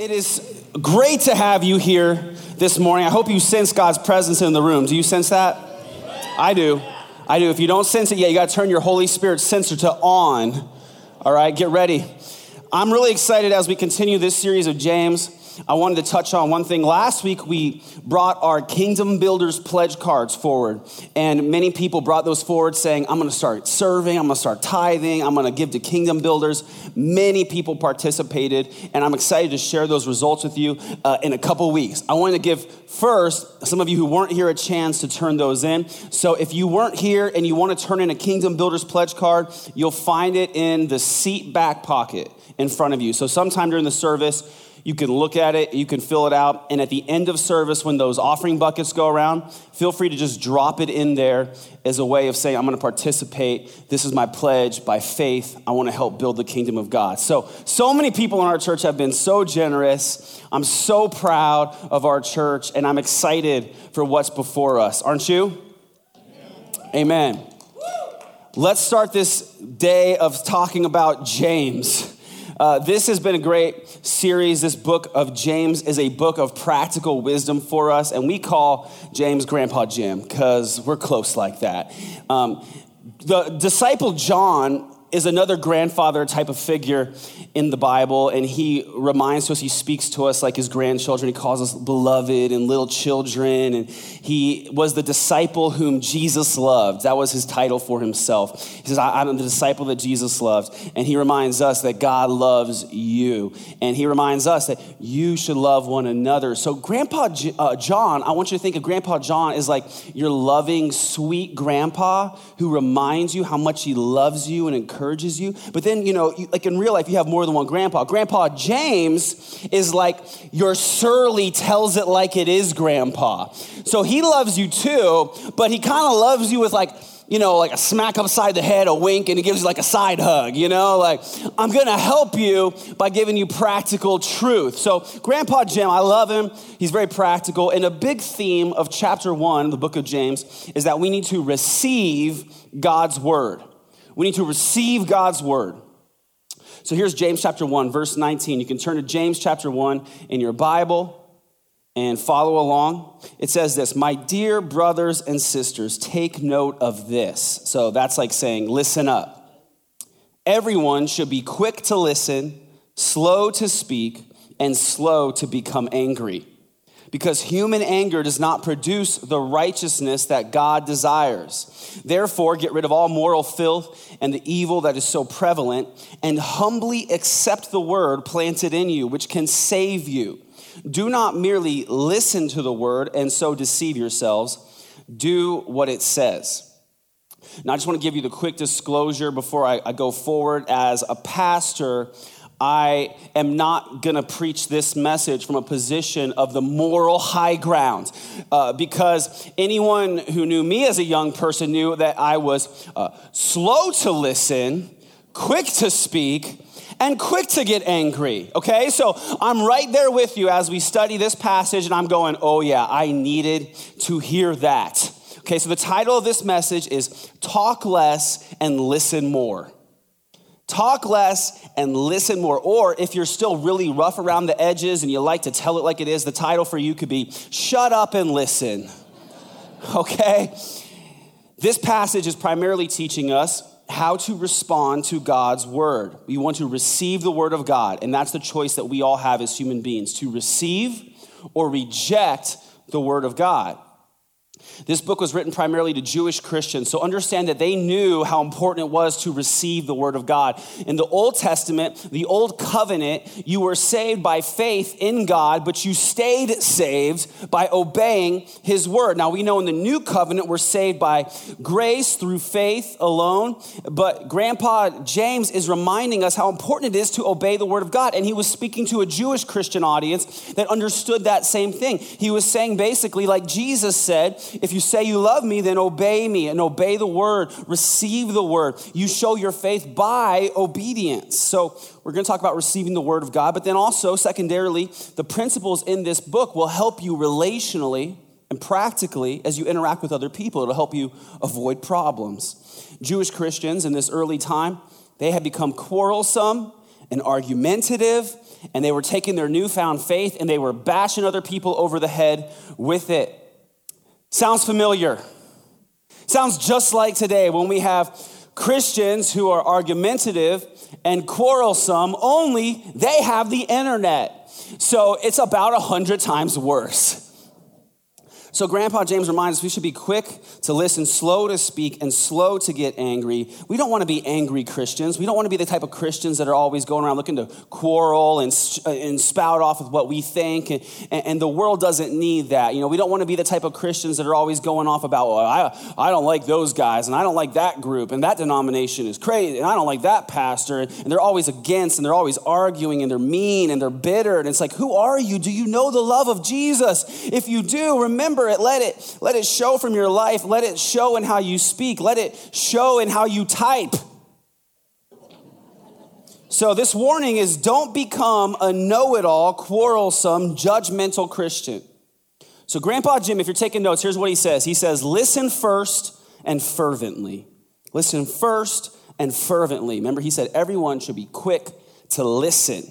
It is great to have you here this morning. I hope you sense God's presence in the room. Do you sense that? I do. I do. If you don't sense it yet, you got to turn your Holy Spirit sensor to on. All right, get ready. I'm really excited as we continue this series of James. I wanted to touch on one thing. Last week, we brought our Kingdom Builders pledge cards forward, and many people brought those forward saying, I'm gonna start serving, I'm gonna start tithing, I'm gonna give to Kingdom Builders. Many people participated, and I'm excited to share those results with you uh, in a couple weeks. I want to give first some of you who weren't here a chance to turn those in. So if you weren't here and you wanna turn in a Kingdom Builders pledge card, you'll find it in the seat back pocket in front of you. So sometime during the service, you can look at it, you can fill it out, and at the end of service, when those offering buckets go around, feel free to just drop it in there as a way of saying, I'm gonna participate. This is my pledge by faith. I wanna help build the kingdom of God. So, so many people in our church have been so generous. I'm so proud of our church, and I'm excited for what's before us. Aren't you? Amen. Amen. Let's start this day of talking about James. Uh, this has been a great series. This book of James is a book of practical wisdom for us, and we call James Grandpa Jim because we're close like that. Um, the disciple John is another grandfather type of figure in the Bible, and he reminds us, he speaks to us like his grandchildren. He calls us beloved and little children, and he was the disciple whom Jesus loved. That was his title for himself. He says, I'm the disciple that Jesus loved. And he reminds us that God loves you. And he reminds us that you should love one another. So, Grandpa uh, John, I want you to think of Grandpa John as like your loving, sweet grandpa who reminds you how much he loves you and encourages encourages you. But then, you know, you, like in real life, you have more than one grandpa. Grandpa James is like your surly tells it like it is grandpa. So he loves you too, but he kind of loves you with like, you know, like a smack upside the head, a wink, and he gives you like a side hug, you know, like, I'm gonna help you by giving you practical truth. So, Grandpa Jim, I love him. He's very practical. And a big theme of chapter one, the book of James, is that we need to receive God's word. We need to receive God's word. So here's James chapter 1, verse 19. You can turn to James chapter 1 in your Bible and follow along. It says this My dear brothers and sisters, take note of this. So that's like saying, listen up. Everyone should be quick to listen, slow to speak, and slow to become angry because human anger does not produce the righteousness that God desires. Therefore, get rid of all moral filth and the evil that is so prevalent, and humbly accept the word planted in you, which can save you. Do not merely listen to the word and so deceive yourselves, do what it says. Now, I just want to give you the quick disclosure before I, I go forward. As a pastor, I am not going to preach this message from a position of the moral high ground uh, because anyone who knew me as a young person knew that I was uh, slow to listen, quick to speak, and quick to get angry. Okay, so I'm right there with you as we study this passage, and I'm going, oh yeah, I needed to hear that. Okay, so the title of this message is Talk Less and Listen More. Talk less and listen more. Or if you're still really rough around the edges and you like to tell it like it is, the title for you could be Shut Up and Listen. Okay? This passage is primarily teaching us how to respond to God's word. We want to receive the word of God, and that's the choice that we all have as human beings to receive or reject the word of God. This book was written primarily to Jewish Christians, so understand that they knew how important it was to receive the Word of God. In the Old Testament, the Old Covenant, you were saved by faith in God, but you stayed saved by obeying His Word. Now, we know in the New Covenant, we're saved by grace through faith alone, but Grandpa James is reminding us how important it is to obey the Word of God, and he was speaking to a Jewish Christian audience that understood that same thing. He was saying basically, like Jesus said, if you say you love me, then obey me and obey the word, receive the word. You show your faith by obedience. So, we're going to talk about receiving the word of God, but then also, secondarily, the principles in this book will help you relationally and practically as you interact with other people. It'll help you avoid problems. Jewish Christians in this early time, they had become quarrelsome and argumentative, and they were taking their newfound faith and they were bashing other people over the head with it. Sounds familiar. Sounds just like today when we have Christians who are argumentative and quarrelsome, only they have the internet. So it's about a hundred times worse. So, Grandpa James reminds us we should be quick to listen, slow to speak, and slow to get angry. We don't want to be angry Christians. We don't want to be the type of Christians that are always going around looking to quarrel and, uh, and spout off with what we think. And, and the world doesn't need that. You know, we don't want to be the type of Christians that are always going off about, well, I, I don't like those guys, and I don't like that group, and that denomination is crazy, and I don't like that pastor. And they're always against, and they're always arguing, and they're mean, and they're bitter. And it's like, who are you? Do you know the love of Jesus? If you do, remember it. Let it, let it show from your life. Let it show in how you speak. Let it show in how you type. So, this warning is don't become a know it all, quarrelsome, judgmental Christian. So, Grandpa Jim, if you're taking notes, here's what he says He says, listen first and fervently. Listen first and fervently. Remember, he said everyone should be quick to listen.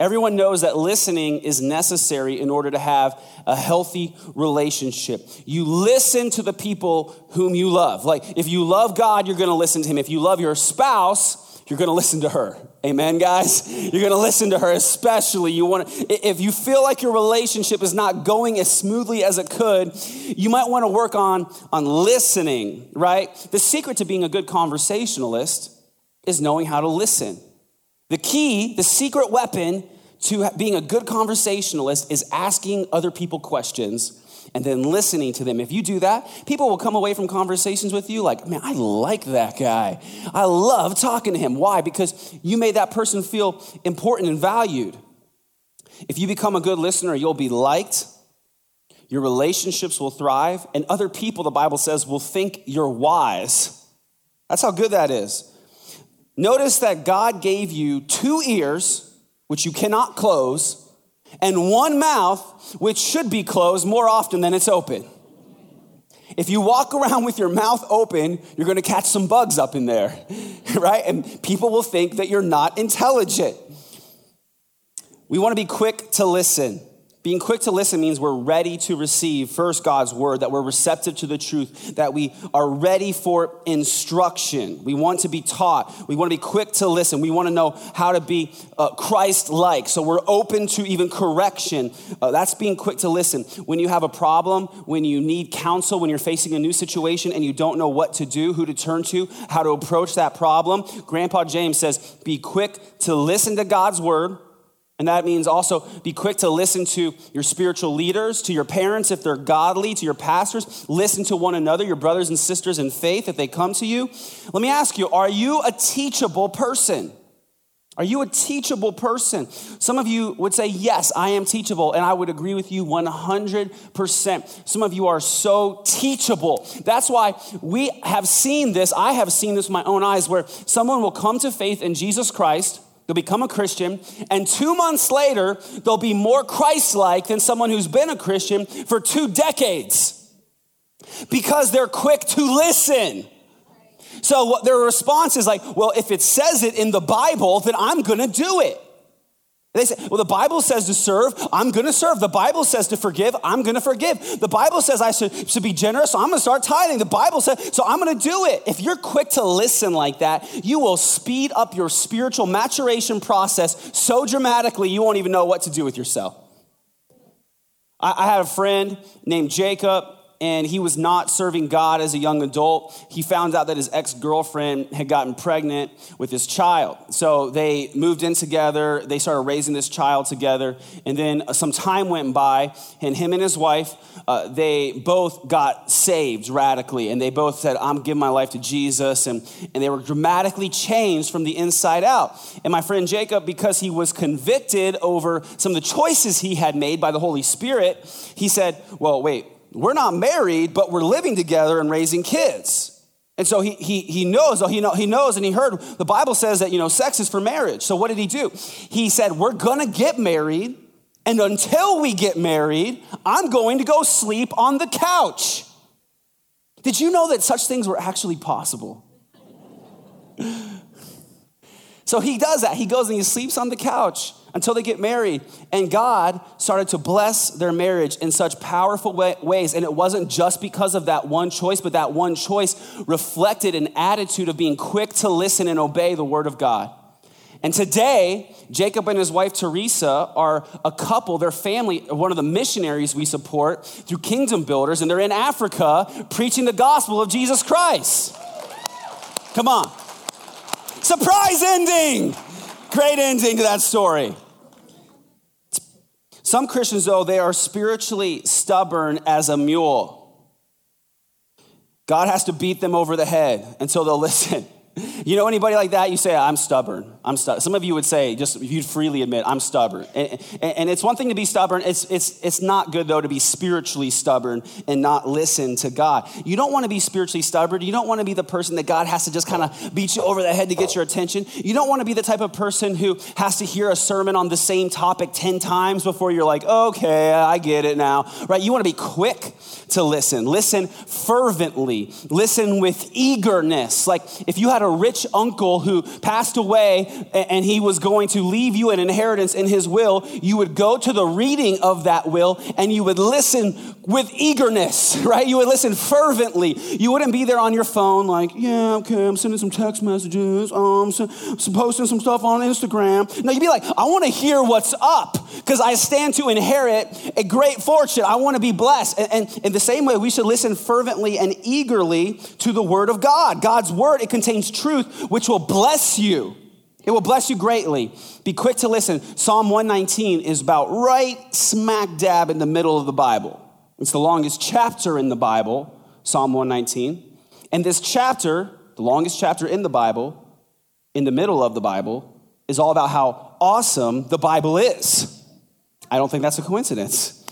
Everyone knows that listening is necessary in order to have a healthy relationship. You listen to the people whom you love. Like, if you love God, you're gonna listen to Him. If you love your spouse, you're gonna listen to her. Amen, guys? You're gonna listen to her, especially. You wanna, if you feel like your relationship is not going as smoothly as it could, you might wanna work on, on listening, right? The secret to being a good conversationalist is knowing how to listen. The key, the secret weapon to being a good conversationalist is asking other people questions and then listening to them. If you do that, people will come away from conversations with you like, man, I like that guy. I love talking to him. Why? Because you made that person feel important and valued. If you become a good listener, you'll be liked, your relationships will thrive, and other people, the Bible says, will think you're wise. That's how good that is. Notice that God gave you two ears, which you cannot close, and one mouth, which should be closed more often than it's open. If you walk around with your mouth open, you're gonna catch some bugs up in there, right? And people will think that you're not intelligent. We wanna be quick to listen. Being quick to listen means we're ready to receive first God's word, that we're receptive to the truth, that we are ready for instruction. We want to be taught. We want to be quick to listen. We want to know how to be uh, Christ like. So we're open to even correction. Uh, that's being quick to listen. When you have a problem, when you need counsel, when you're facing a new situation and you don't know what to do, who to turn to, how to approach that problem, Grandpa James says, be quick to listen to God's word and that means also be quick to listen to your spiritual leaders, to your parents if they're godly, to your pastors. Listen to one another, your brothers and sisters in faith if they come to you. Let me ask you are you a teachable person? Are you a teachable person? Some of you would say, Yes, I am teachable. And I would agree with you 100%. Some of you are so teachable. That's why we have seen this. I have seen this with my own eyes where someone will come to faith in Jesus Christ They'll become a Christian, and two months later, they'll be more Christ like than someone who's been a Christian for two decades because they're quick to listen. So their response is like, well, if it says it in the Bible, then I'm gonna do it. They say, well, the Bible says to serve, I'm gonna serve. The Bible says to forgive, I'm gonna forgive. The Bible says I should, should be generous, so I'm gonna start tithing. The Bible says, so I'm gonna do it. If you're quick to listen like that, you will speed up your spiritual maturation process so dramatically you won't even know what to do with yourself. I, I had a friend named Jacob and he was not serving God as a young adult. He found out that his ex girlfriend had gotten pregnant with his child. So they moved in together. They started raising this child together. And then some time went by, and him and his wife, uh, they both got saved radically. And they both said, I'm giving my life to Jesus. And, and they were dramatically changed from the inside out. And my friend Jacob, because he was convicted over some of the choices he had made by the Holy Spirit, he said, Well, wait we're not married, but we're living together and raising kids. And so he, he, he knows, he, know, he knows, and he heard the Bible says that, you know, sex is for marriage. So what did he do? He said, We're gonna get married, and until we get married, I'm going to go sleep on the couch. Did you know that such things were actually possible? So he does that. He goes and he sleeps on the couch until they get married. And God started to bless their marriage in such powerful way- ways. And it wasn't just because of that one choice, but that one choice reflected an attitude of being quick to listen and obey the word of God. And today, Jacob and his wife Teresa are a couple, their family, one of the missionaries we support through Kingdom Builders, and they're in Africa preaching the gospel of Jesus Christ. Come on. Surprise ending! Great ending to that story. Some Christians, though, they are spiritually stubborn as a mule. God has to beat them over the head until they'll listen. You know anybody like that? You say, I'm stubborn. I'm stubborn. Some of you would say, just you'd freely admit, I'm stubborn. And, and, it's one thing to be stubborn. It's, it's, it's not good, though, to be spiritually stubborn and not listen to God. You don't want to be spiritually stubborn. You don't want to be the person that God has to just kind of beat you over the head to get your attention. You don't want to be the type of person who has to hear a sermon on the same topic 10 times before you're like, okay, I get it now, right? You want to be quick to listen. Listen fervently. Listen with eagerness. Like if you had a rich uncle who passed away and he was going to leave you an inheritance in his will, you would go to the reading of that will and you would listen with eagerness, right? You would listen fervently. You wouldn't be there on your phone like, yeah, okay, I'm sending some text messages, um, so, so posting some stuff on Instagram. No, you'd be like, I want to hear what's up because I stand to inherit a great fortune. I want to be blessed. And, and in the same way, we should listen fervently and eagerly to the word of God. God's word, it contains truth which will bless you. It will bless you greatly. Be quick to listen. Psalm 119 is about right smack dab in the middle of the Bible. It's the longest chapter in the Bible, Psalm 119. And this chapter, the longest chapter in the Bible, in the middle of the Bible, is all about how awesome the Bible is. I don't think that's a coincidence.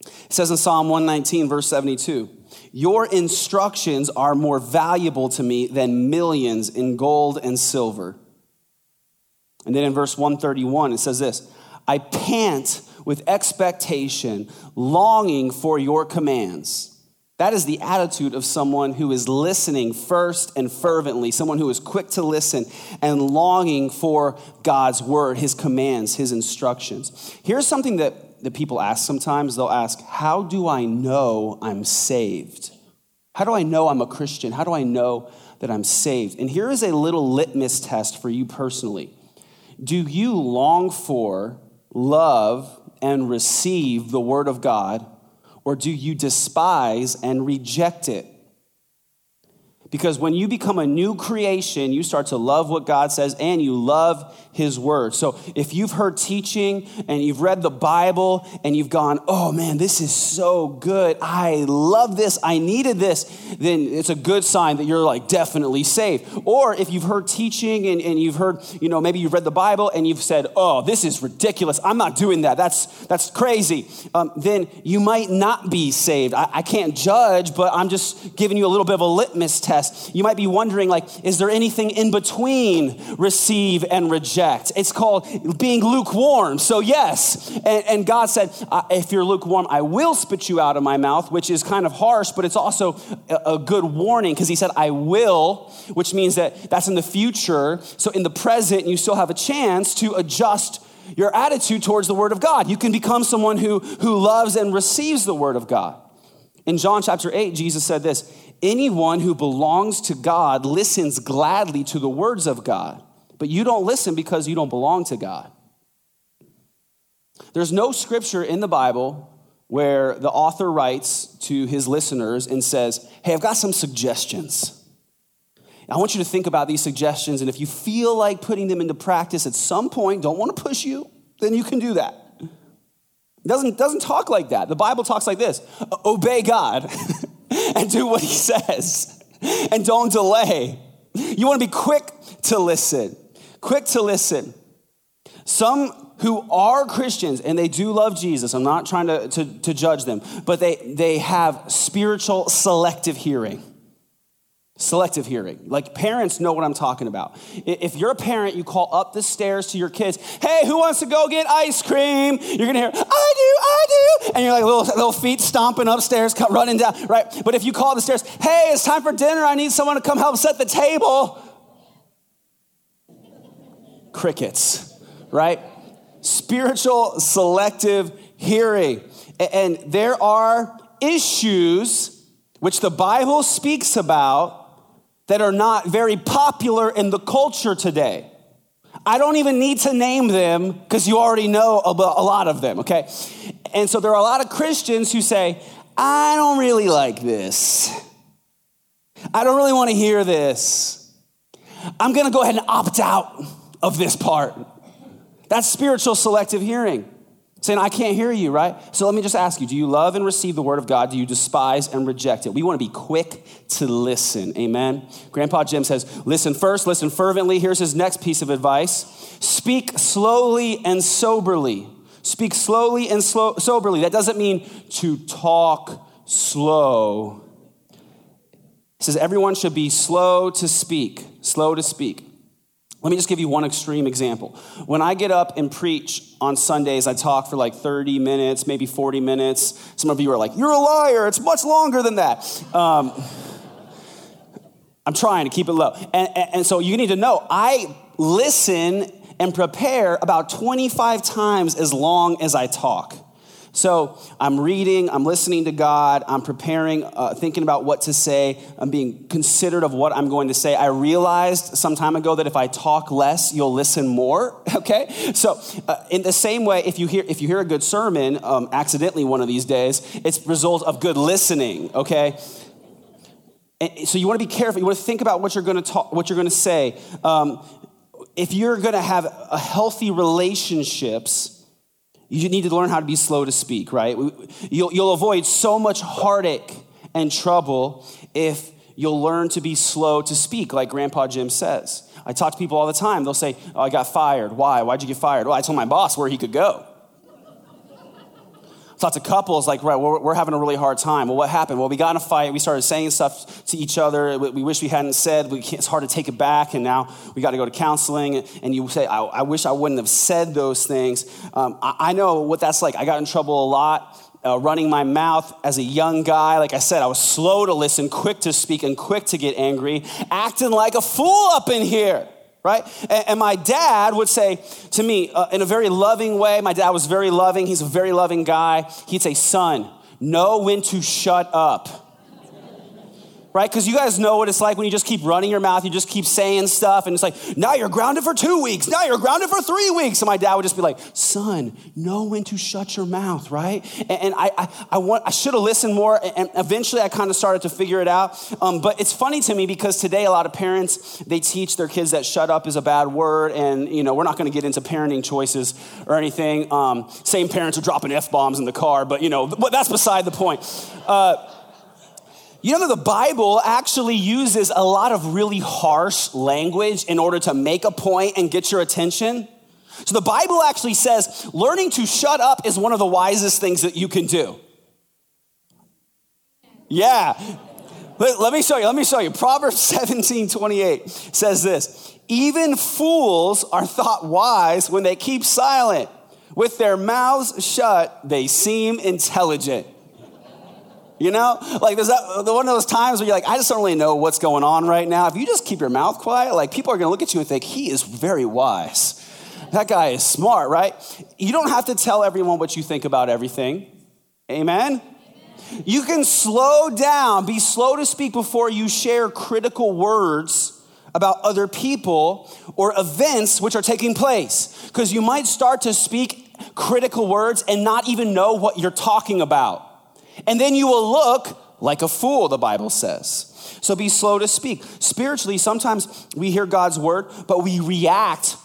It says in Psalm 119, verse 72 Your instructions are more valuable to me than millions in gold and silver. And then in verse 131, it says this I pant with expectation, longing for your commands. That is the attitude of someone who is listening first and fervently, someone who is quick to listen and longing for God's word, his commands, his instructions. Here's something that, that people ask sometimes they'll ask, How do I know I'm saved? How do I know I'm a Christian? How do I know that I'm saved? And here is a little litmus test for you personally. Do you long for, love, and receive the word of God? or do you despise and reject it? Because when you become a new creation, you start to love what God says and you love His word. So if you've heard teaching and you've read the Bible and you've gone, oh man, this is so good. I love this. I needed this. Then it's a good sign that you're like definitely saved. Or if you've heard teaching and, and you've heard, you know, maybe you've read the Bible and you've said, oh, this is ridiculous. I'm not doing that. That's, that's crazy. Um, then you might not be saved. I, I can't judge, but I'm just giving you a little bit of a litmus test you might be wondering, like, is there anything in between receive and reject? It's called being lukewarm. So, yes. And, and God said, if you're lukewarm, I will spit you out of my mouth, which is kind of harsh, but it's also a, a good warning because He said, I will, which means that that's in the future. So, in the present, you still have a chance to adjust your attitude towards the Word of God. You can become someone who, who loves and receives the Word of God. In John chapter 8, Jesus said this Anyone who belongs to God listens gladly to the words of God, but you don't listen because you don't belong to God. There's no scripture in the Bible where the author writes to his listeners and says, Hey, I've got some suggestions. I want you to think about these suggestions, and if you feel like putting them into practice at some point, don't want to push you, then you can do that. It doesn't, doesn't talk like that. The Bible talks like this obey God. and do what he says and don't delay. You want to be quick to listen, quick to listen. Some who are Christians and they do love Jesus, I'm not trying to, to, to judge them, but they, they have spiritual selective hearing. Selective hearing. Like parents know what I'm talking about. If you're a parent, you call up the stairs to your kids, hey, who wants to go get ice cream? You're gonna hear, I do, I do. And you're like little, little feet stomping upstairs, running down, right? But if you call the stairs, hey, it's time for dinner, I need someone to come help set the table. crickets, right? Spiritual selective hearing. And there are issues which the Bible speaks about that are not very popular in the culture today. I don't even need to name them because you already know a lot of them, okay? And so there are a lot of Christians who say, I don't really like this. I don't really want to hear this. I'm going to go ahead and opt out of this part. That's spiritual selective hearing. Saying, I can't hear you, right? So let me just ask you do you love and receive the word of God? Do you despise and reject it? We want to be quick to listen. Amen. Grandpa Jim says, listen first, listen fervently. Here's his next piece of advice speak slowly and soberly. Speak slowly and slow, soberly. That doesn't mean to talk slow. He says, everyone should be slow to speak, slow to speak. Let me just give you one extreme example. When I get up and preach on Sundays, I talk for like 30 minutes, maybe 40 minutes. Some of you are like, You're a liar, it's much longer than that. Um, I'm trying to keep it low. And, and, and so you need to know I listen and prepare about 25 times as long as I talk. So I'm reading, I'm listening to God, I'm preparing, uh, thinking about what to say, I'm being considerate of what I'm going to say. I realized some time ago that if I talk less, you'll listen more. Okay, so uh, in the same way, if you hear if you hear a good sermon um, accidentally one of these days, it's result of good listening. Okay. And so you want to be careful. You want to think about what you're going to talk, what you're going to say. Um, if you're going to have a healthy relationships, you need to learn how to be slow to speak, right? You'll, you'll avoid so much heartache and trouble if you'll learn to be slow to speak, like Grandpa Jim says. I talk to people all the time. They'll say, Oh, I got fired. Why? Why'd you get fired? Well, I told my boss where he could go. Lots of couples like, right, we're, we're, having a really hard time. Well, what happened? Well, we got in a fight. We started saying stuff to each other. We, we wish we hadn't said. We it's hard to take it back. And now we got to go to counseling. And you say, I, I wish I wouldn't have said those things. Um, I, I, know what that's like. I got in trouble a lot. Uh, running my mouth as a young guy. Like I said, I was slow to listen, quick to speak, and quick to get angry, acting like a fool up in here right? And, my dad would say to me uh, in a very loving way, my dad was very loving, he's a very loving guy. He'd say, Son, know when to shut up right? Because you guys know what it's like when you just keep running your mouth, you just keep saying stuff, and it's like, now you're grounded for two weeks, now you're grounded for three weeks. And my dad would just be like, son, know when to shut your mouth, right? And, and I, I, I, want, I should have listened more, and eventually I kind of started to figure it out. Um, but it's funny to me because today a lot of parents, they teach their kids that shut up is a bad word, and, you know, we're not going to get into parenting choices or anything. Um, same parents are dropping F-bombs in the car, but, you know, that's beside the point. Uh, you know that the Bible actually uses a lot of really harsh language in order to make a point and get your attention? So the Bible actually says learning to shut up is one of the wisest things that you can do. Yeah. Let, let me show you. Let me show you. Proverbs 17 28 says this Even fools are thought wise when they keep silent. With their mouths shut, they seem intelligent. You know, like there's that, one of those times where you're like, I just don't really know what's going on right now. If you just keep your mouth quiet, like people are going to look at you and think he is very wise. That guy is smart, right? You don't have to tell everyone what you think about everything. Amen. You can slow down, be slow to speak before you share critical words about other people or events which are taking place. Because you might start to speak critical words and not even know what you're talking about. And then you will look like a fool, the Bible says. So be slow to speak. Spiritually, sometimes we hear God's word, but we react.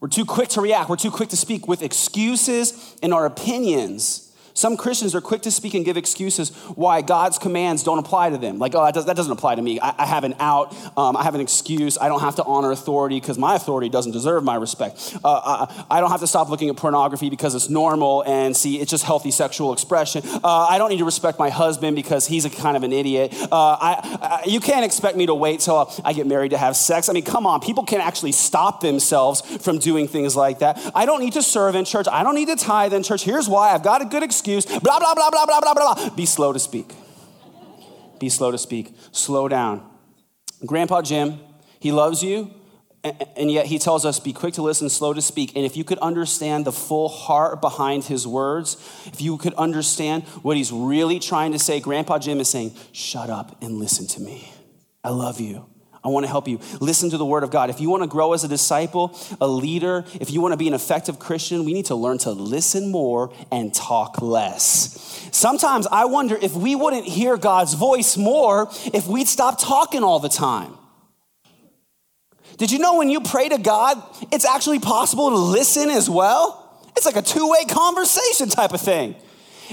We're too quick to react. We're too quick to speak with excuses and our opinions some Christians are quick to speak and give excuses why God's commands don't apply to them. Like, oh, that, does, doesn't apply to me. I, I have an out. Um, I have an excuse. I don't have to honor authority because my authority doesn't deserve my respect. Uh, I, I, don't have to stop looking at pornography because it's normal and see, it's just healthy sexual expression. Uh, I don't need to respect my husband because he's a kind of an idiot. Uh, I, you can't expect me to wait till I get married to have sex. I mean, come on. People can actually stop themselves from doing things like that. I don't need to serve in church. I don't need to tithe in church. Here's why I've got a good excuse excuse, blah, blah, blah, blah, blah, blah, blah. Be slow to speak. Be slow to speak. Slow down. Grandpa Jim, he loves you. And yet he tells us, be quick to listen, slow to speak. And if you could understand the full heart behind his words, if you could understand what he's really trying to say, Grandpa Jim is saying, shut up and listen to me. I love you. I want to help you. Listen to the word of God. If you want to grow as a disciple, a leader, if you want to be an effective Christian, we need to learn to listen more and talk less. Sometimes I wonder if we wouldn't hear God's voice more if we'd stop talking all the time. Did you know when you pray to God, it's actually possible to listen as well? It's like a two way conversation type of thing.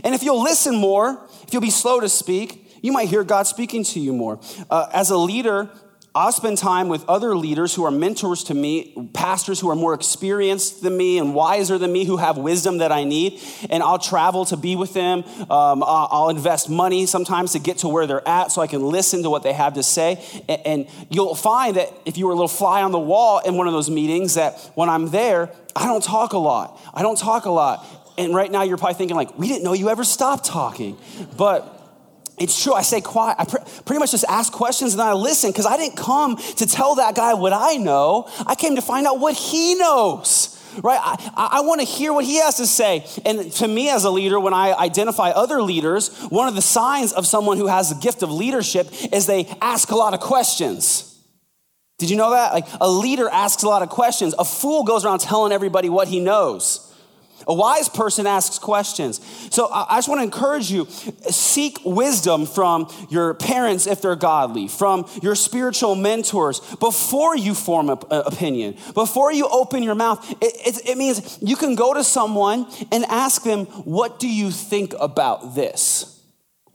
And if you'll listen more, if you'll be slow to speak, you might hear God speaking to you more. Uh, as a leader, I'll spend time with other leaders who are mentors to me, pastors who are more experienced than me and wiser than me, who have wisdom that I need. And I'll travel to be with them. Um, I'll invest money sometimes to get to where they're at so I can listen to what they have to say. And you'll find that if you were a little fly on the wall in one of those meetings, that when I'm there, I don't talk a lot. I don't talk a lot. And right now you're probably thinking, like, we didn't know you ever stopped talking. But it's true. I say quiet. I pr- pretty much just ask questions and I listen because I didn't come to tell that guy what I know. I came to find out what he knows. Right? I, I want to hear what he has to say. And to me, as a leader, when I identify other leaders, one of the signs of someone who has the gift of leadership is they ask a lot of questions. Did you know that? Like a leader asks a lot of questions. A fool goes around telling everybody what he knows. A wise person asks questions. So I just want to encourage you seek wisdom from your parents if they're godly, from your spiritual mentors before you form an opinion, before you open your mouth. It, it, it means you can go to someone and ask them, What do you think about this?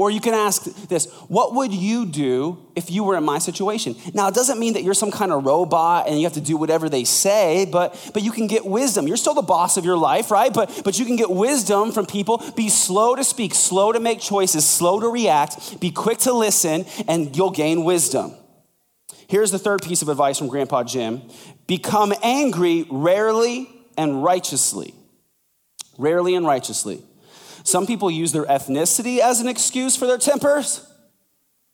Or you can ask this What would you do if you were in my situation? Now, it doesn't mean that you're some kind of robot and you have to do whatever they say, but, but you can get wisdom. You're still the boss of your life, right? But, but you can get wisdom from people. Be slow to speak, slow to make choices, slow to react, be quick to listen, and you'll gain wisdom. Here's the third piece of advice from Grandpa Jim become angry rarely and righteously. Rarely and righteously. Some people use their ethnicity as an excuse for their tempers,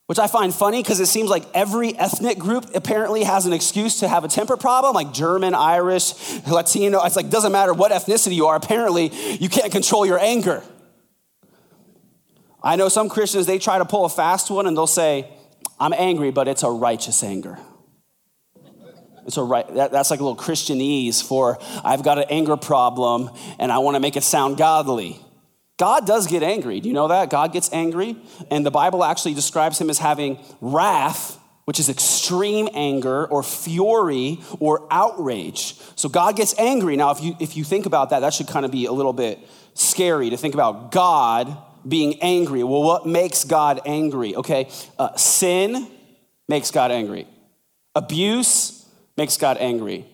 which I find funny because it seems like every ethnic group apparently has an excuse to have a temper problem, like German, Irish, Latino. It's like, doesn't matter what ethnicity you are, apparently you can't control your anger. I know some Christians, they try to pull a fast one and they'll say, I'm angry, but it's a righteous anger. It's a right, that, that's like a little Christianese for I've got an anger problem and I want to make it sound godly. God does get angry. Do you know that? God gets angry. And the Bible actually describes him as having wrath, which is extreme anger or fury or outrage. So God gets angry. Now, if you, if you think about that, that should kind of be a little bit scary to think about God being angry. Well, what makes God angry? Okay, uh, sin makes God angry, abuse makes God angry,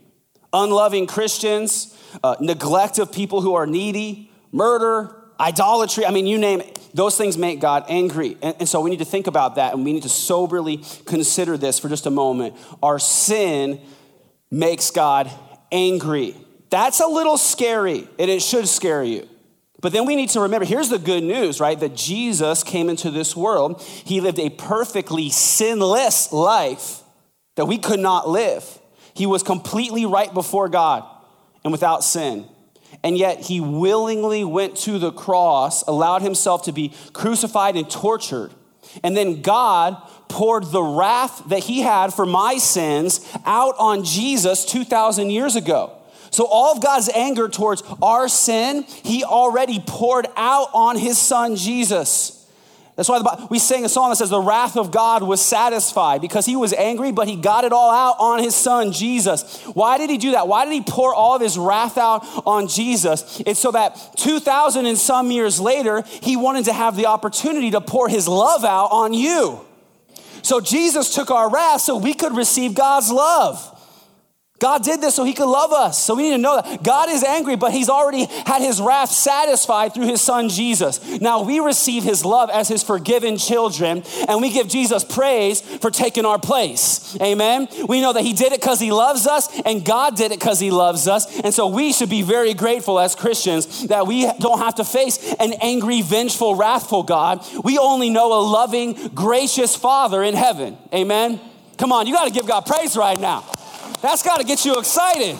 unloving Christians, uh, neglect of people who are needy, murder, idolatry, I mean, you name it, those things make God angry. And, and, so we need to think about that and we need to soberly consider this for just a moment. Our sin makes God angry. That's a little scary and it should scare you. But then we need to remember here's the good news, right? That Jesus came into this world. He lived a perfectly sinless life that we could not live. He was completely right before God and without sin and yet he willingly went to the cross, allowed himself to be crucified and tortured. And then God poured the wrath that he had for my sins out on Jesus 2,000 years ago. So, all of God's anger towards our sin, he already poured out on his son Jesus. That's why the, we sing a song that says, The wrath of God was satisfied because he was angry, but he got it all out on his son, Jesus. Why did he do that? Why did he pour all of his wrath out on Jesus? It's so that 2,000 and some years later, he wanted to have the opportunity to pour his love out on you. So Jesus took our wrath so we could receive God's love. God did this so he could love us. So we need to know that God is angry, but he's already had his wrath satisfied through his son Jesus. Now we receive his love as his forgiven children, and we give Jesus praise for taking our place. Amen. We know that he did it because he loves us, and God did it because he loves us. And so we should be very grateful as Christians that we don't have to face an angry, vengeful, wrathful God. We only know a loving, gracious Father in heaven. Amen. Come on, you got to give God praise right now. That's got to get you excited.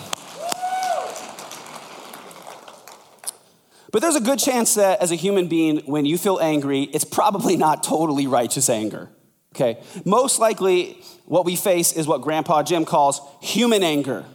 But there's a good chance that as a human being, when you feel angry, it's probably not totally righteous anger. Okay? Most likely, what we face is what Grandpa Jim calls human anger.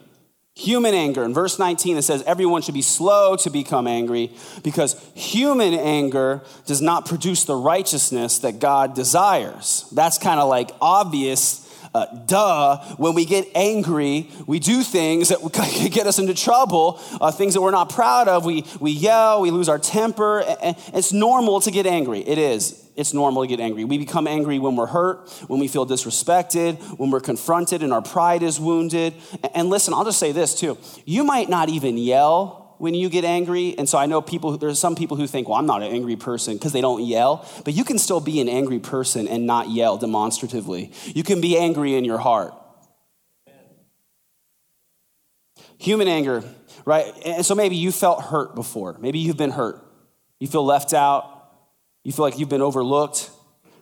Human anger. In verse 19, it says, Everyone should be slow to become angry because human anger does not produce the righteousness that God desires. That's kind of like obvious uh, duh, when we get angry, we do things that get us into trouble, uh, things that we're not proud of. We, we yell, we lose our temper. And it's normal to get angry. It is. It's normal to get angry. We become angry when we're hurt, when we feel disrespected, when we're confronted and our pride is wounded. And listen, I'll just say this too. You might not even yell when you get angry. And so I know people, there's some people who think, well, I'm not an angry person because they don't yell. But you can still be an angry person and not yell demonstratively. You can be angry in your heart. Human anger, right? And so maybe you felt hurt before. Maybe you've been hurt. You feel left out. You feel like you've been overlooked.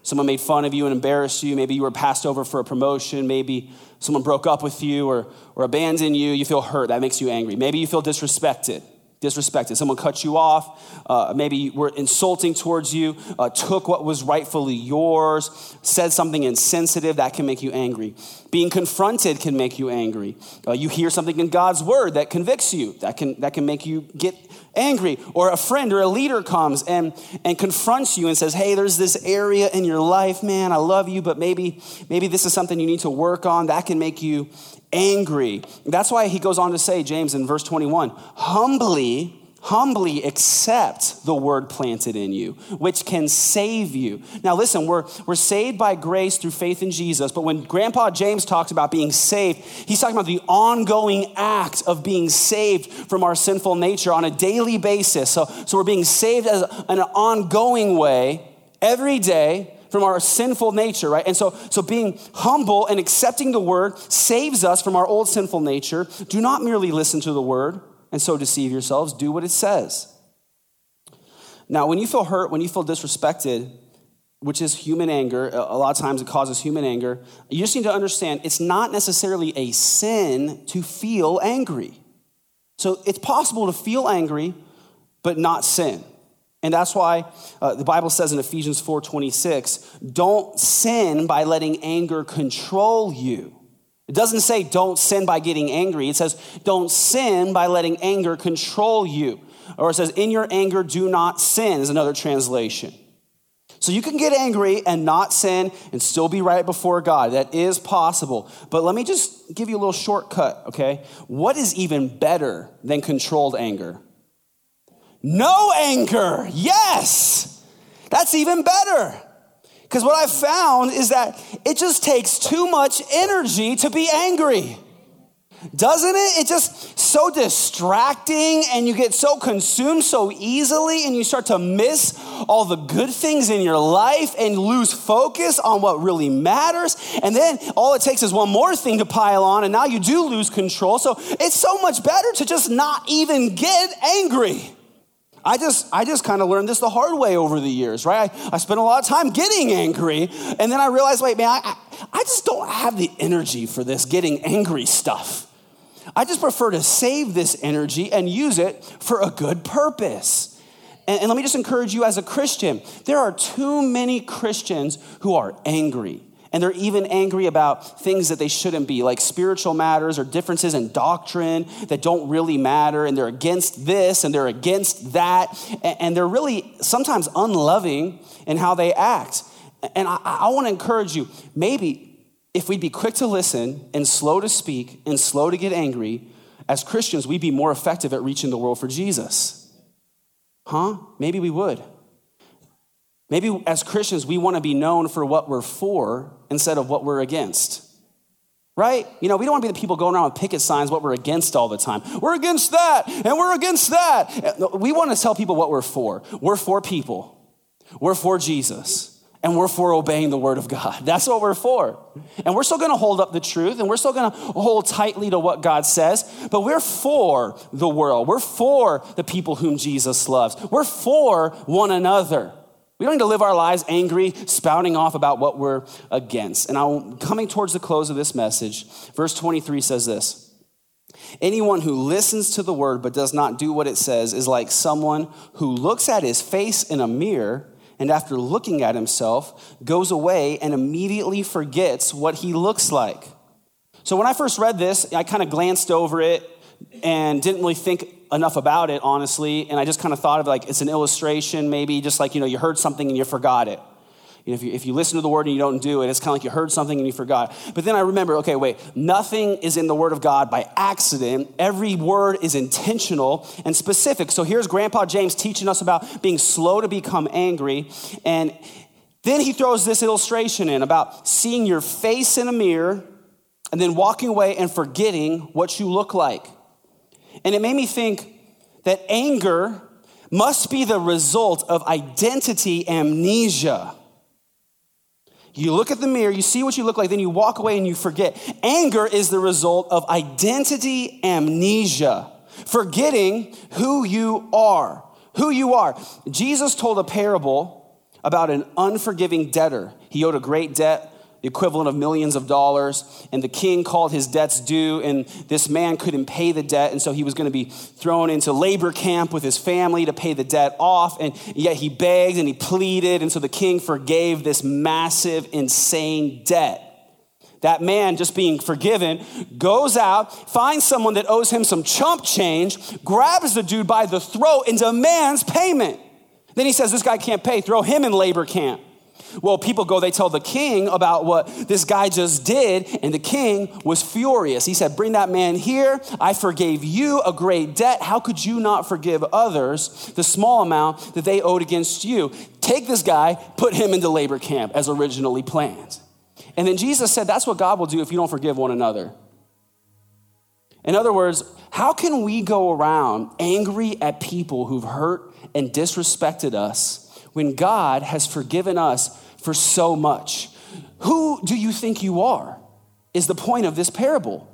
Someone made fun of you and embarrassed you. Maybe you were passed over for a promotion. Maybe someone broke up with you or, or abandoned you, you feel hurt. That makes you angry. Maybe you feel disrespected. Disrespected. Someone cut you off. Uh, maybe were insulting towards you, uh, took what was rightfully yours, said something insensitive. That can make you angry. Being confronted can make you angry. Uh, you hear something in God's word that convicts you. That can, that can make you get angry. Or a friend or a leader comes and, and confronts you and says, Hey, there's this area in your life, man, I love you, but maybe, maybe this is something you need to work on. That can make you angry. That's why he goes on to say, James in verse 21, humbly humbly accept the word planted in you, which can save you. Now, listen, we're, we're saved by grace through faith in Jesus, but when Grandpa James talks about being saved, he's talking about the ongoing act of being saved from our sinful nature on a daily basis. So, so we're being saved as an ongoing way every day from our sinful nature, right? And so, so being humble and accepting the word saves us from our old sinful nature. Do not merely listen to the word and so deceive yourselves. Do what it says. Now, when you feel hurt, when you feel disrespected, which is human anger, a lot of times it causes human anger, you just need to understand it's not necessarily a sin to feel angry. So it's possible to feel angry, but not sin. And that's why uh, the Bible says in Ephesians 4:26, don't sin by letting anger control you. It doesn't say don't sin by getting angry. It says don't sin by letting anger control you. Or it says in your anger do not sin is another translation. So you can get angry and not sin and still be right before God. That is possible. But let me just give you a little shortcut, okay? What is even better than controlled anger? No anger. Yes. That's even better. Because what I've found is that it just takes too much energy to be angry. Doesn't it? It's just so distracting and you get so consumed so easily and you start to miss all the good things in your life and lose focus on what really matters. And then all it takes is one more thing to pile on and now you do lose control. So it's so much better to just not even get angry. I just, I just kind of learned this the hard way over the years, right? I, I spent a lot of time getting angry, and then I realized, wait, man, I, I just don't have the energy for this getting angry stuff. I just prefer to save this energy and use it for a good purpose. And, and let me just encourage you as a Christian there are too many Christians who are angry. And they're even angry about things that they shouldn't be, like spiritual matters or differences in doctrine that don't really matter. And they're against this and they're against that. And they're really sometimes unloving in how they act. And I, I want to encourage you maybe if we'd be quick to listen and slow to speak and slow to get angry, as Christians, we'd be more effective at reaching the world for Jesus. Huh? Maybe we would. Maybe as Christians, we want to be known for what we're for instead of what we're against. Right? You know, we don't want to be the people going around with picket signs what we're against all the time. We're against that and we're against that. We want to tell people what we're for. We're for people. We're for Jesus. And we're for obeying the word of God. That's what we're for. And we're still going to hold up the truth and we're still going to hold tightly to what God says, but we're for the world. We're for the people whom Jesus loves. We're for one another. We don't need to live our lives angry, spouting off about what we're against. And I'm coming towards the close of this message. Verse 23 says this Anyone who listens to the word but does not do what it says is like someone who looks at his face in a mirror and after looking at himself goes away and immediately forgets what he looks like. So when I first read this, I kind of glanced over it and didn't really think enough about it, honestly. And I just kind of thought of like it's an illustration, maybe just like, you know, you heard something and you forgot it. You know, if, you, if you listen to the word and you don't do it, it's kind of like you heard something and you forgot. But then I remember, okay, wait, nothing is in the word of God by accident. Every word is intentional and specific. So here's Grandpa James teaching us about being slow to become angry. And then he throws this illustration in about seeing your face in a mirror and then walking away and forgetting what you look like. And it made me think that anger must be the result of identity amnesia. You look at the mirror, you see what you look like, then you walk away and you forget. Anger is the result of identity amnesia, forgetting who you are. Who you are. Jesus told a parable about an unforgiving debtor. He owed a great debt equivalent of millions of dollars. And the king called his debts due, and this man couldn't pay the debt. And so he was going to be thrown into labor camp with his family to pay the debt off. And yet he begged and he pleaded. And so the king forgave this massive, insane debt. That man, just being forgiven, goes out, finds someone that owes him some chump change, grabs the dude by the throat, and demands payment. Then he says, This guy can't pay, throw him in labor camp. Well, people go, they tell the king about what this guy just did, and the king was furious. He said, Bring that man here. I forgave you a great debt. How could you not forgive others the small amount that they owed against you? Take this guy, put him into labor camp as originally planned. And then Jesus said, That's what God will do if you don't forgive one another. In other words, how can we go around angry at people who've hurt and disrespected us? When God has forgiven us for so much. Who do you think you are? Is the point of this parable.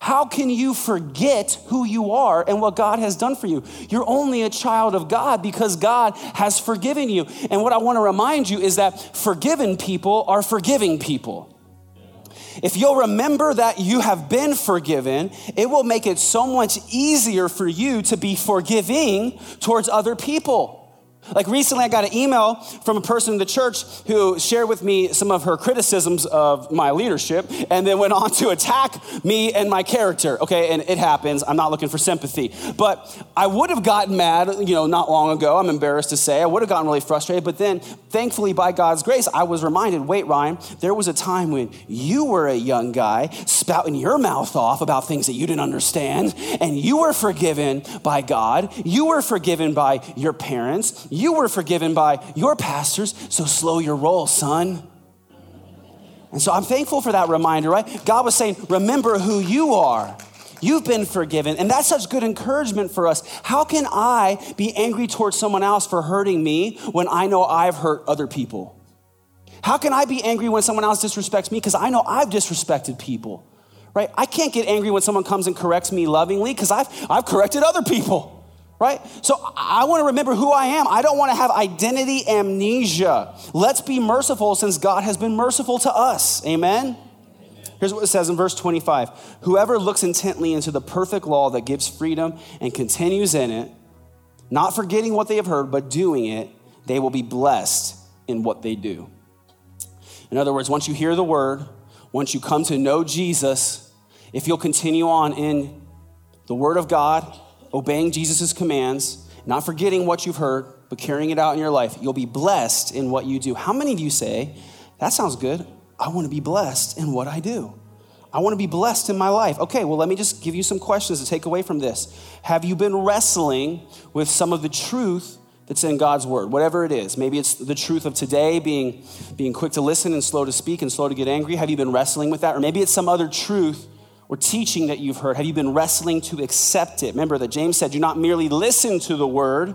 How can you forget who you are and what God has done for you? You're only a child of God because God has forgiven you. And what I want to remind you is that forgiven people are forgiving people. If you'll remember that you have been forgiven, it will make it so much easier for you to be forgiving towards other people. Like recently, I got an email from a person in the church who shared with me some of her criticisms of my leadership and then went on to attack me and my character. Okay, and it happens. I'm not looking for sympathy. But I would have gotten mad, you know, not long ago. I'm embarrassed to say. I would have gotten really frustrated. But then, thankfully, by God's grace, I was reminded wait, Ryan, there was a time when you were a young guy spouting your mouth off about things that you didn't understand, and you were forgiven by God. You were forgiven by your parents. You were forgiven by your pastors, so slow your roll, son. And so I'm thankful for that reminder, right? God was saying, remember who you are. You've been forgiven. And that's such good encouragement for us. How can I be angry towards someone else for hurting me when I know I've hurt other people? How can I be angry when someone else disrespects me because I know I've disrespected people? Right? I can't get angry when someone comes and corrects me lovingly because I've, I've corrected other people right? So I want to remember who I am. I don't want to have identity amnesia. Let's be merciful since God has been merciful to us. Amen? Here's what it says in verse 25 Whoever looks intently into the perfect law that gives freedom and continues in it, not forgetting what they have heard, but doing it, they will be blessed in what they do. In other words, once you hear the word, once you come to know Jesus, if you'll continue on in the word of God, obeying Jesus' commands, not forgetting what you've heard, but carrying it out in your life, you'll be blessed in what you do. How many of you say, That sounds good. I want to be blessed in what I do? I want to be blessed in my life. Okay, well, let me just give you some questions to take away from this. Have you been wrestling with some of the truth that's in God's word, whatever it is? Maybe it's the truth of today, being, being quick to listen and slow to speak and slow to get angry. Have you been wrestling with that? Or maybe it's some other truth or teaching that you've heard? Have you been wrestling to accept it? Remember that James said, do not merely listen to the word,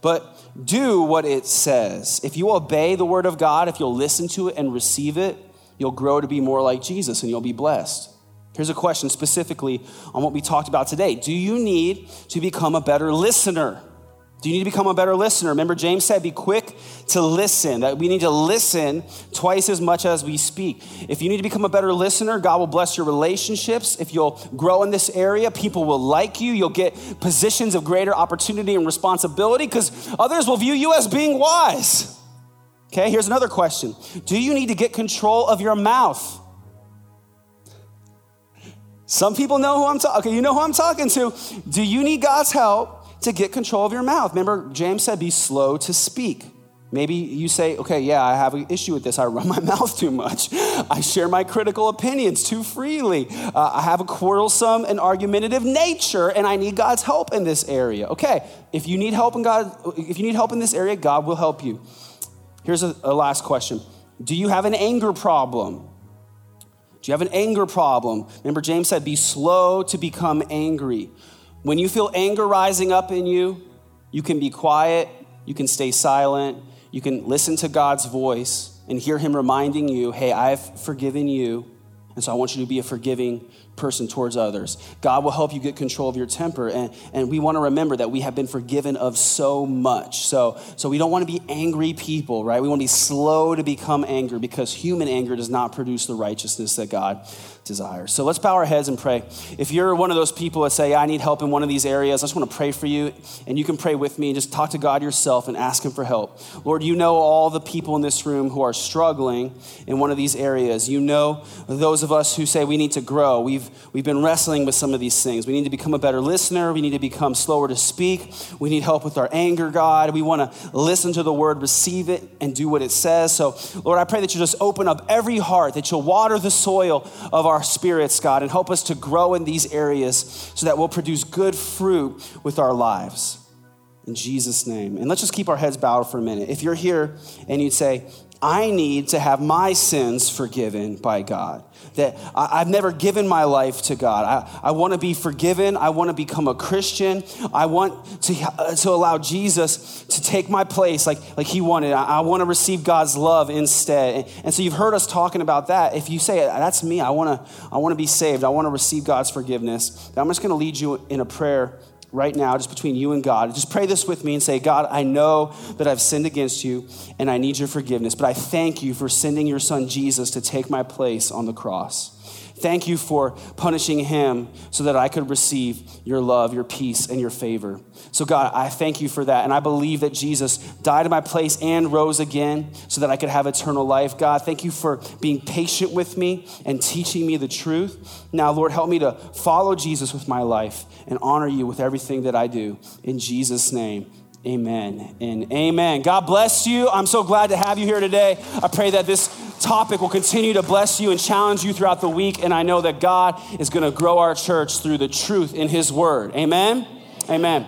but do what it says. If you obey the word of God, if you'll listen to it and receive it, you'll grow to be more like Jesus and you'll be blessed. Here's a question specifically on what we talked about today Do you need to become a better listener? Do you need to become a better listener? Remember, James said, be quick to listen, that we need to listen twice as much as we speak. If you need to become a better listener, God will bless your relationships. If you'll grow in this area, people will like you. You'll get positions of greater opportunity and responsibility because others will view you as being wise. Okay, here's another question Do you need to get control of your mouth? Some people know who I'm talking. Okay, you know who I'm talking to. Do you need God's help to get control of your mouth. Remember, James said, be slow to speak. Maybe you say, okay, yeah, I have an issue with this. I run my mouth too much. I share my critical opinions too freely. Uh, I have a quarrelsome and argumentative nature, and I need God's help in this area. Okay, if you need help in God, if you need help in this area, God will help you. Here's a, a last question: Do you have an anger problem? Do you have an anger problem? Remember, James said, "Be slow to become angry." When you feel anger rising up in you, you can be quiet, you can stay silent, you can listen to God's voice and hear Him reminding you, hey, I've forgiven you. And so I want you to be a forgiving person towards others. God will help you get control of your temper. And, and we want to remember that we have been forgiven of so much. So, so we don't want to be angry people, right? We want to be slow to become angry because human anger does not produce the righteousness that God desires. So let's bow our heads and pray. If you're one of those people that say, I need help in one of these areas, I just want to pray for you. And you can pray with me and just talk to God yourself and ask Him for help. Lord, you know all the people in this room who are struggling in one of these areas. You know those of us who say we need to grow. We've, we've been wrestling with some of these things. We need to become a better listener. We need to become slower to speak. We need help with our anger, God. We want to listen to the word, receive it, and do what it says. So, Lord, I pray that you just open up every heart, that you'll water the soil of our spirits, God, and help us to grow in these areas so that we'll produce good fruit with our lives. In Jesus' name. And let's just keep our heads bowed for a minute. If you're here and you'd say, I need to have my sins forgiven by God. That I, have never given my life to God. I, I want to be forgiven. I want to become a Christian. I want to, uh, to allow Jesus to take my place like, like He wanted. I, I want to receive God's love instead. And, and, so you've heard us talking about that. If you say, That's me, I want to I want to be saved, I want to receive God's forgiveness, I'm just going to lead you in a prayer right now, just between you and God. Just pray this with me and say, God, I know that I've sinned against you and I need your forgiveness, but I thank you for sending your son Jesus to take my place on the cross. Thank you for punishing him so that I could receive your love, your peace, and your favor. So, God, I thank you for that. And I believe that Jesus died in my place and rose again so that I could have eternal life. God, thank you for being patient with me and teaching me the truth. Now, Lord, help me to follow Jesus with my life and honor you with everything that I do. In Jesus' name. Amen and amen. God bless you. I'm so glad to have you here today. I pray that this topic will continue to bless you and challenge you throughout the week. And I know that God is going to grow our church through the truth in His Word. Amen. Amen.